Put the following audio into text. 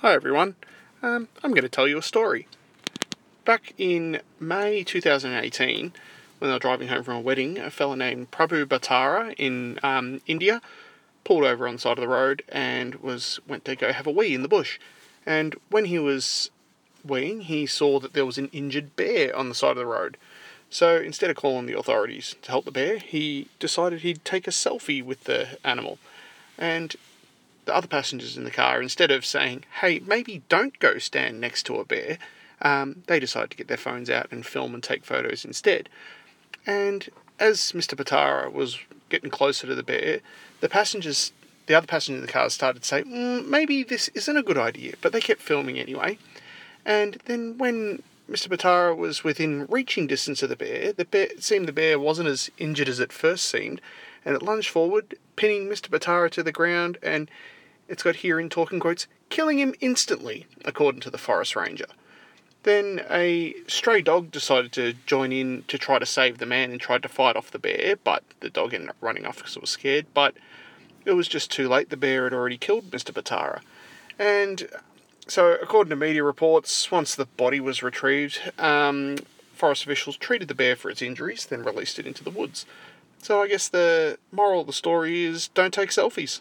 Hi everyone. Um, I'm going to tell you a story. Back in May 2018, when I was driving home from a wedding, a fella named Prabhu Bhatara in um, India pulled over on the side of the road and was went to go have a wee in the bush. And when he was weeing, he saw that there was an injured bear on the side of the road. So instead of calling the authorities to help the bear, he decided he'd take a selfie with the animal. And the other passengers in the car, instead of saying, hey, maybe don't go stand next to a bear, um, they decided to get their phones out and film and take photos instead. And as Mr. Patara was getting closer to the bear, the passengers, the other passengers in the car started to say, mm, maybe this isn't a good idea, but they kept filming anyway. And then when Mr. Patara was within reaching distance of the bear, the bear, it seemed the bear wasn't as injured as it first seemed, and it lunged forward, pinning Mr. Patara to the ground and it's got here in talking quotes, killing him instantly, according to the forest ranger. Then a stray dog decided to join in to try to save the man and tried to fight off the bear, but the dog ended up running off because it was scared. But it was just too late. The bear had already killed Mr. Bhatara. And so, according to media reports, once the body was retrieved, um, forest officials treated the bear for its injuries, then released it into the woods. So, I guess the moral of the story is don't take selfies.